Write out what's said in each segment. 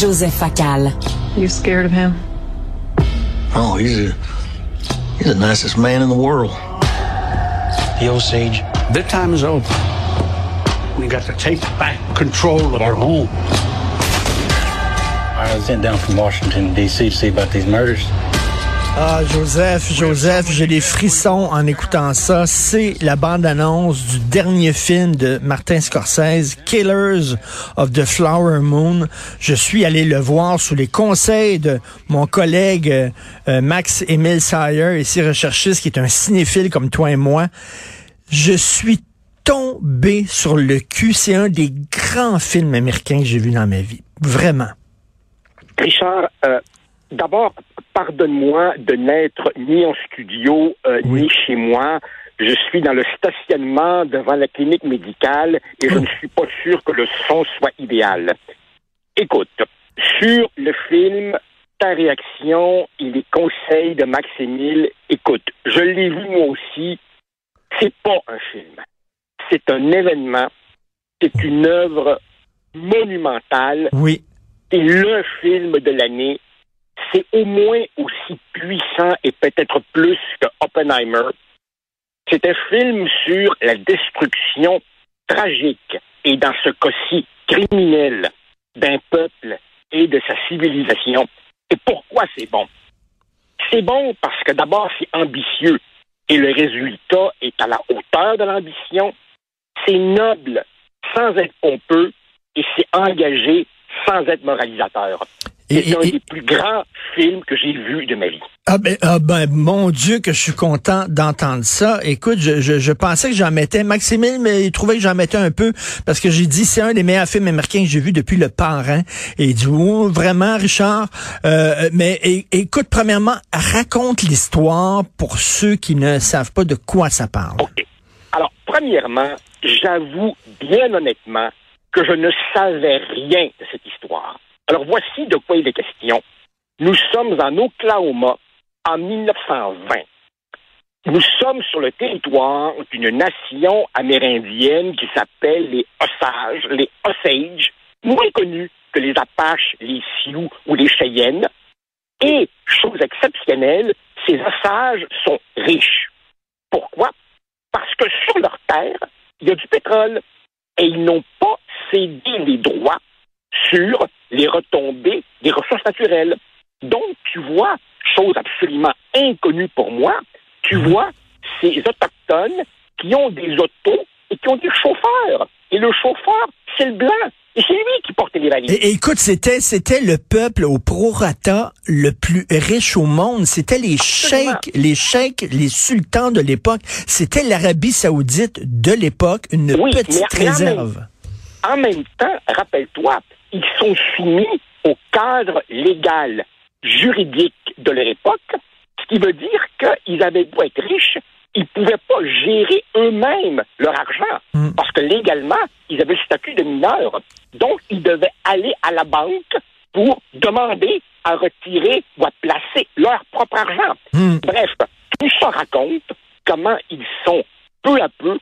Joseph Facal. You scared of him? Oh, he's a, he's the nicest man in the world. The Osage, their time is over. We got to take back control of our home. I was sent down from Washington, D.C. to see about these murders. Ah, Joseph, Joseph, j'ai les frissons en écoutant ça. C'est la bande-annonce du dernier film de Martin Scorsese, Killers of the Flower Moon. Je suis allé le voir sous les conseils de mon collègue euh, Max Emile Sayer, ici recherchiste, qui est un cinéphile comme toi et moi. Je suis tombé sur le cul. C'est un des grands films américains que j'ai vu dans ma vie. Vraiment. Richard, euh, d'abord, pardonne-moi de n'être ni en studio euh, Oui. ni chez moi. Je suis dans le stationnement devant la clinique médicale et je ne suis pas sûr que le son soit idéal. Écoute, sur le film, ta réaction et les conseils de Max Émile, écoute, je l'ai vu moi aussi. C'est pas un film. C'est un événement. C'est une œuvre monumentale Oui. c'est le film de l'année. C'est au moins aussi puissant et peut-être plus que Oppenheimer. C'est un film sur la destruction tragique et dans ce cas-ci criminel d'un peuple et de sa civilisation. Et pourquoi c'est bon? C'est bon parce que d'abord c'est ambitieux et le résultat est à la hauteur de l'ambition. C'est noble sans être pompeux et c'est engagé sans être moralisateur. C'est un et- des plus grands films que j'ai vus de ma vie. Ah ben, ah ben, mon Dieu, que je suis content d'entendre ça. Écoute, je, je, je pensais que j'en mettais. Maximile, mais il trouvait que j'en mettais un peu parce que j'ai dit c'est un des meilleurs films américains que j'ai vu depuis Le Parrain. Et il dit oh, vraiment, Richard. Euh, mais écoute, premièrement, raconte l'histoire pour ceux qui ne savent pas de quoi ça parle. OK. Alors, premièrement, j'avoue bien honnêtement que je ne savais rien de cette histoire. Alors, voici de quoi il est question. Nous sommes en Oklahoma en 1920. Nous sommes sur le territoire d'une nation amérindienne qui s'appelle les Osages, les Osage, moins connus que les Apaches, les Sioux ou les Cheyennes. Et, chose exceptionnelle, ces Osages sont riches. Pourquoi? Parce que sur leur terre, il y a du pétrole et ils n'ont pas cédé les droits sur les retombées des ressources naturelles. Donc, tu vois, chose absolument inconnue pour moi, tu vois ces Autochtones qui ont des autos et qui ont des chauffeurs. Et le chauffeur, c'est le blanc. Et c'est lui qui portait les valises. Et, écoute, c'était c'était le peuple au prorata le plus riche au monde. C'était les cheikhs, les cheikhs, les sultans de l'époque. C'était l'Arabie saoudite de l'époque, une Oui, petite en réserve. En même temps, rappelle-toi, ils sont soumis au cadre légal, juridique de leur époque, ce qui veut dire qu'ils avaient beau être riches, ils ne pouvaient pas gérer eux-mêmes leur argent, Hmm. parce que légalement, ils avaient le statut de mineur. Donc, ils devaient aller à la banque pour demander à retirer ou à placer leur propre argent. Hmm. Bref, tout ça raconte comment ils sont peu à peu,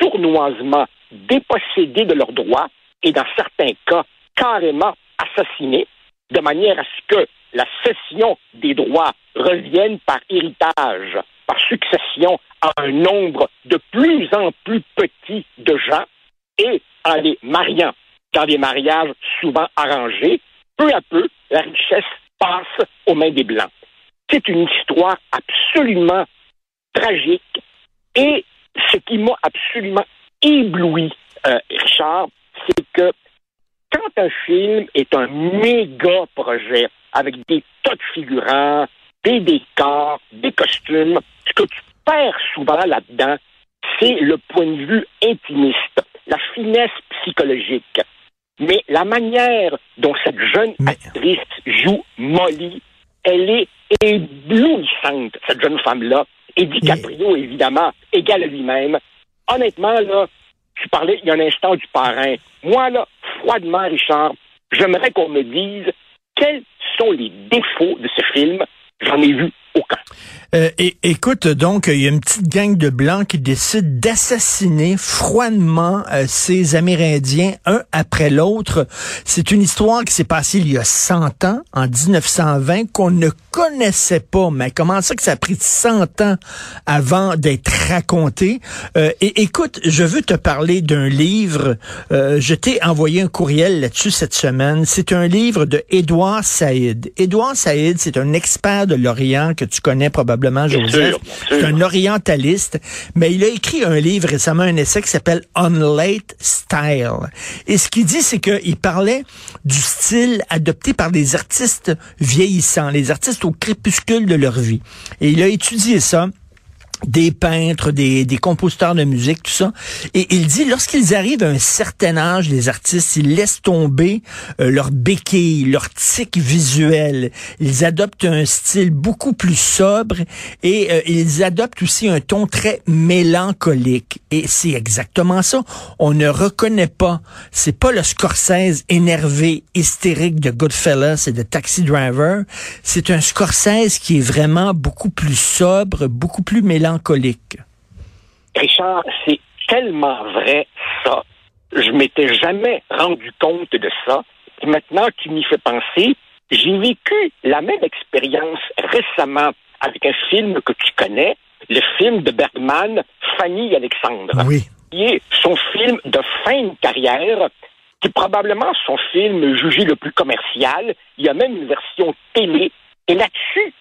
sournoisement dépossédés de leurs droits et dans certains cas carrément assassinés, de manière à ce que la cession des droits revienne par héritage, par succession à un nombre de plus en plus petit de gens et en les mariant dans des mariages souvent arrangés, peu à peu, la richesse passe aux mains des Blancs. C'est une histoire absolument tragique et ce qui m'a absolument ébloui, euh, Richard, quand un film est un méga projet avec des tas de figurants, des décors, des costumes, ce que tu perds souvent là-dedans, c'est le point de vue intimiste, la finesse psychologique. Mais la manière dont cette jeune Mais- actrice joue Molly, elle est éblouissante, cette jeune femme-là. Et DiCaprio, évidemment, égal à lui-même. Honnêtement, là, tu parlais il y a un instant du parrain. Moi, là, froidement, Richard, j'aimerais qu'on me dise quels sont les défauts de ce film. J'en ai vu aucun. Euh, et, écoute, donc, il y a une petite gang de Blancs qui décide d'assassiner froidement euh, ces Amérindiens, un après l'autre. C'est une histoire qui s'est passée il y a 100 ans, en 1920, qu'on ne connaissait pas. Mais comment ça que ça a pris 100 ans avant d'être raconté? Euh, et écoute, je veux te parler d'un livre. je t'ai envoyé un courriel là-dessus cette semaine. C'est un livre de Édouard Saïd. Édouard Saïd, c'est un expert de l'Orient que tu connais probablement, Joseph. C'est un orientaliste, mais il a écrit un livre récemment, un essai qui s'appelle On Late Style. Et ce qu'il dit, c'est qu'il parlait du style adopté par des artistes vieillissants, les artistes au crépuscule de leur vie. Et il a étudié ça des peintres, des, des compositeurs de musique, tout ça. Et il dit, lorsqu'ils arrivent à un certain âge, les artistes, ils laissent tomber euh, leur béquille, leur tic visuel. Ils adoptent un style beaucoup plus sobre et euh, ils adoptent aussi un ton très mélancolique. Et c'est exactement ça. On ne reconnaît pas. C'est pas le Scorsese énervé, hystérique de Goodfellas et de Taxi Driver. C'est un Scorsese qui est vraiment beaucoup plus sobre, beaucoup plus mélancolique Richard, c'est tellement vrai ça. Je m'étais jamais rendu compte de ça. Et maintenant, tu m'y fais penser. J'ai vécu la même expérience récemment avec un film que tu connais, le film de Bergman, Fanny Alexandre. Oui. Qui est son film de fin de carrière, qui est probablement son film jugé le plus commercial. Il y a même une version télé. Et là-dessus,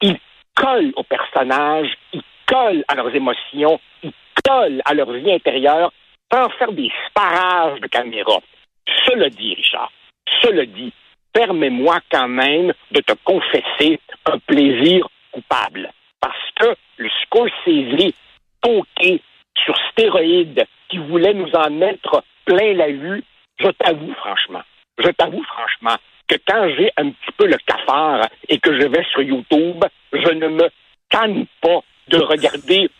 il colle au personnage, il collent à leurs émotions, ils collent à leur vie intérieure sans faire des sparages de caméra. Cela dit, Richard, cela dit, permets-moi quand même de te confesser un plaisir coupable. Parce que le Scorsese poké sur stéroïdes qui voulait nous en mettre plein la vue, je t'avoue franchement, je t'avoue franchement que quand j'ai un petit peu le cafard et que je vais sur YouTube, je ne me canne pas de regarder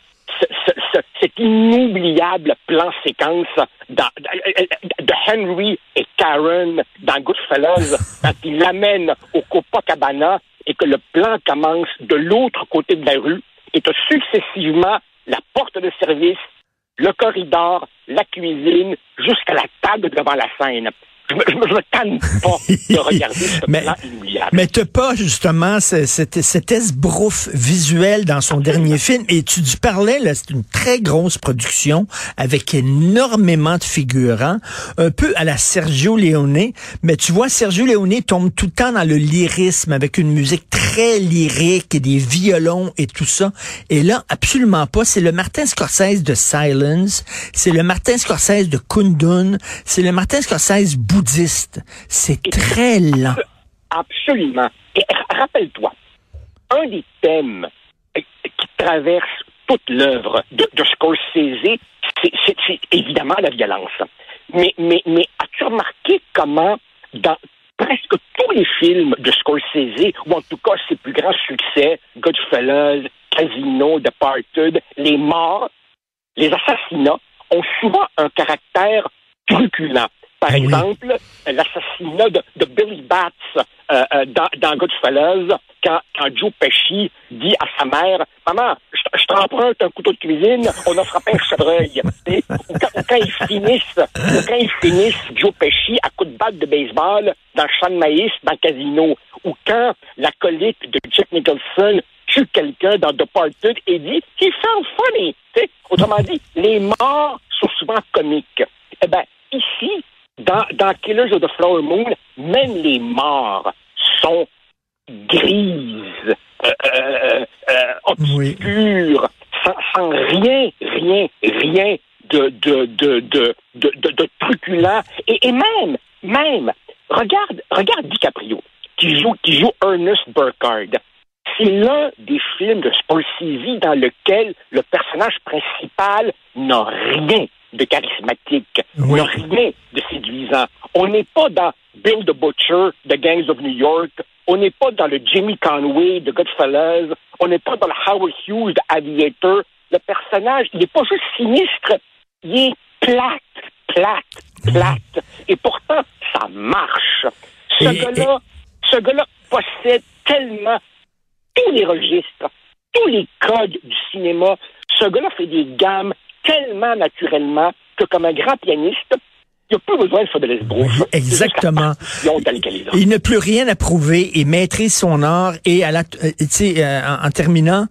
cet inoubliable plan séquence de Henry et Karen dans Goodfellas quand ils l'amènent au Copacabana et que le plan commence de l'autre côté de la rue et que successivement la porte de service, le corridor, la cuisine, jusqu'à la table devant la scène je me, je me pas de regarder ce mais, plan inoubliable. Mais t'as pas justement cet, cet esbrouf visuel dans son dernier film? Et tu, tu parlais, là, c'est une très grosse production avec énormément de figurants, un peu à la Sergio Leone. Mais tu vois, Sergio Leone tombe tout le temps dans le lyrisme avec une musique très lyrique et des violons et tout ça. Et là, absolument pas. C'est le Martin Scorsese de Silence. C'est le Martin Scorsese de Kundun. C'est le Martin Scorsese c'est très lent. Absolument. Et rappelle-toi, un des thèmes qui traverse toute l'œuvre de, Scorsese, c'est évidemment la violence. Mais, mais, mais as-tu remarqué comment, dans presque tous les films de Scorsese, ou en tout cas ses plus grands succès, Goodfellas, Casino, Departed, les morts, les assassinats, ont souvent un caractère truculent. Par exemple, l'assassinat de, Billy Batts euh, euh, dans, dans quand, quand Joe Pesci dit à sa mère Maman, je, t'emprunte un couteau de cuisine, on a frappé un chevreuil. quand, ils finissent, quand ils finissent Joe Pesci à coup de batte de baseball dans le champ de maïs dans le casino, ou quand l'acolyte de Jack Nicholson tue quelqu'un dans Departed et dit He sounds funny. autrement dit, les morts sont souvent comiques. Eh bien, ici, dans, dans Killers of the Flower Moon, même les morts sont grises, sans, rien, rien, rien de, de, de, de, de, de, truculent. Et, et, même, même, regarde, regarde DiCaprio, qui joue, qui joue Ernest Burkhardt. C'est l'un des films de Scorsese dans lequel le personnage principal n'a rien de charismatique, n'a rien de séduisant. On n'est pas dans Bill the Butcher de Gangs of New York. On n'est pas dans le Jimmy Conway de Goodfellas. On n'est pas dans le Howard Hughes de Aviator. Le personnage, il n'est pas juste sinistre, il est plate, plate, plate. Et pourtant, ça marche. Ce gars-là, ce gars-là possède tellement tous les registres, tous les codes du cinéma. Ce gars-là fait des gammes tellement naturellement que comme un grand pianiste, il n'y a plus besoin de faire de l'esbrouf. exactement. Il n'a plus rien à prouver et maîtrise son art. Et à la, euh, euh, en, en terminant,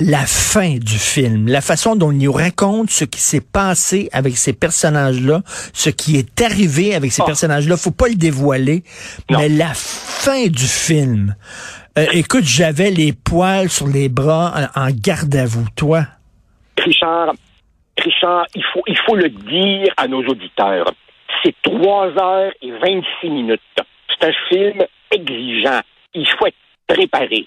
la fin du film, la façon dont il nous raconte ce qui s'est passé avec ces personnages-là, ce qui est arrivé avec ces ah. personnages-là, faut pas le dévoiler, mais la fin du film. Euh, écoute, j'avais les poils sur les bras en, garde à vous, toi? Richard, Richard, il faut, il faut le dire à nos auditeurs. C'est 3 heures et 26 minutes. C'est un film exigeant. Il faut être préparé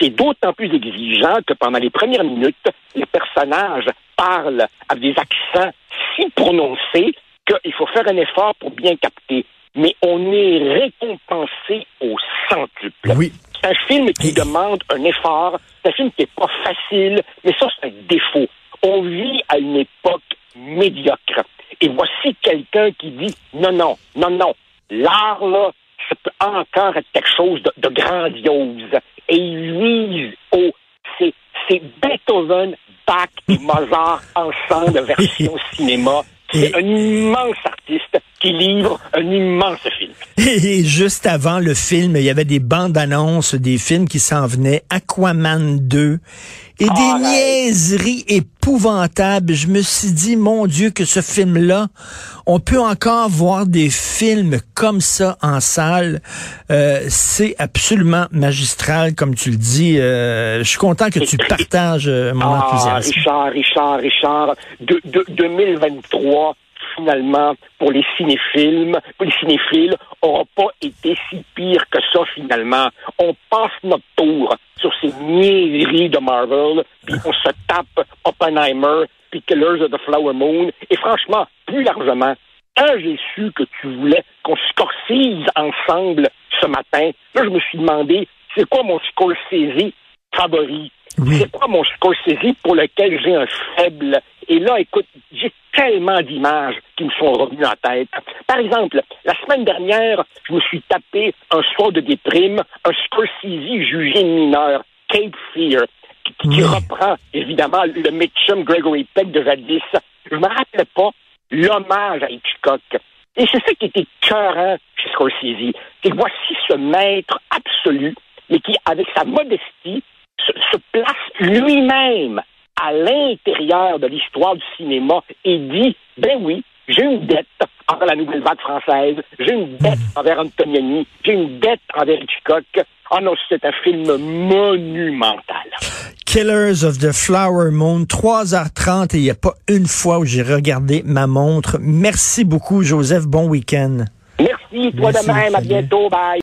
c'est d'autant plus exigeant que pendant les premières minutes, les personnages parlent avec des accents si prononcés qu'il faut faire un effort pour bien capter. Mais on est récompensé au centuple. Oui. C'est un film qui demande un effort. C'est un film qui n'est pas facile, mais ça, c'est un défaut. On vit à une époque médiocre. Et voici quelqu'un qui dit non, non, non, non. L'art, là, ça peut encore être quelque chose de grandiose et il vise au. C'est Beethoven, Bach et Mozart ensemble, version cinéma. C'est un immense artiste qui livre un immense film. Et juste avant le film, il y avait des bandes annonces des films qui s'en venaient, Aquaman 2 et des ah, niaiseries épouvantables. Je me suis dit, mon Dieu, que ce film-là, on peut encore voir des films comme ça en salle. Euh, c'est absolument magistral, comme tu le dis. Euh, je suis content que tu partages euh, mon ah, enthousiasme. Richard, Richard, Richard, de, de 2023 finalement, pour les cinéphiles, pour les cinéphiles, n'aura pas été si pire que ça, finalement. On passe notre tour sur ces niaiseries de Marvel, puis on se tape Oppenheimer, puis Killers of the Flower Moon, et franchement, plus largement, quand j'ai su que tu voulais qu'on scorsise ensemble ce matin, là, je me suis demandé, c'est quoi mon Scorsese favori? C'est quoi mon Scorsese pour lequel j'ai un faible? Et là, écoute, j'ai tellement d'images qui me sont revenues en tête. Par exemple, la semaine dernière, je me suis tapé un soir de déprime, un Scorsese jugé mineur, Cape Fear, qui, reprend évidemment le Mitchum Gregory Peck de jadis. Je me rappelais pas l'hommage à Hitchcock. Et c'est ça qui était cœurant chez Scorsese. C'est voici ce maître absolu, mais qui, avec sa modestie, se place lui-même à l'intérieur de l'histoire du cinéma et dit, ben oui, j'ai une dette envers la nouvelle vague française, j'ai une dette hmm. envers Antonioni, j'ai une dette envers Hitchcock. Ah non, c'est un film monumental. Killers of the Flower Moon, 3h30 et il n'y a pas une fois où j'ai regardé ma montre. Merci beaucoup, Joseph. Bon week-end. Merci, toi de même. À bientôt. Bye.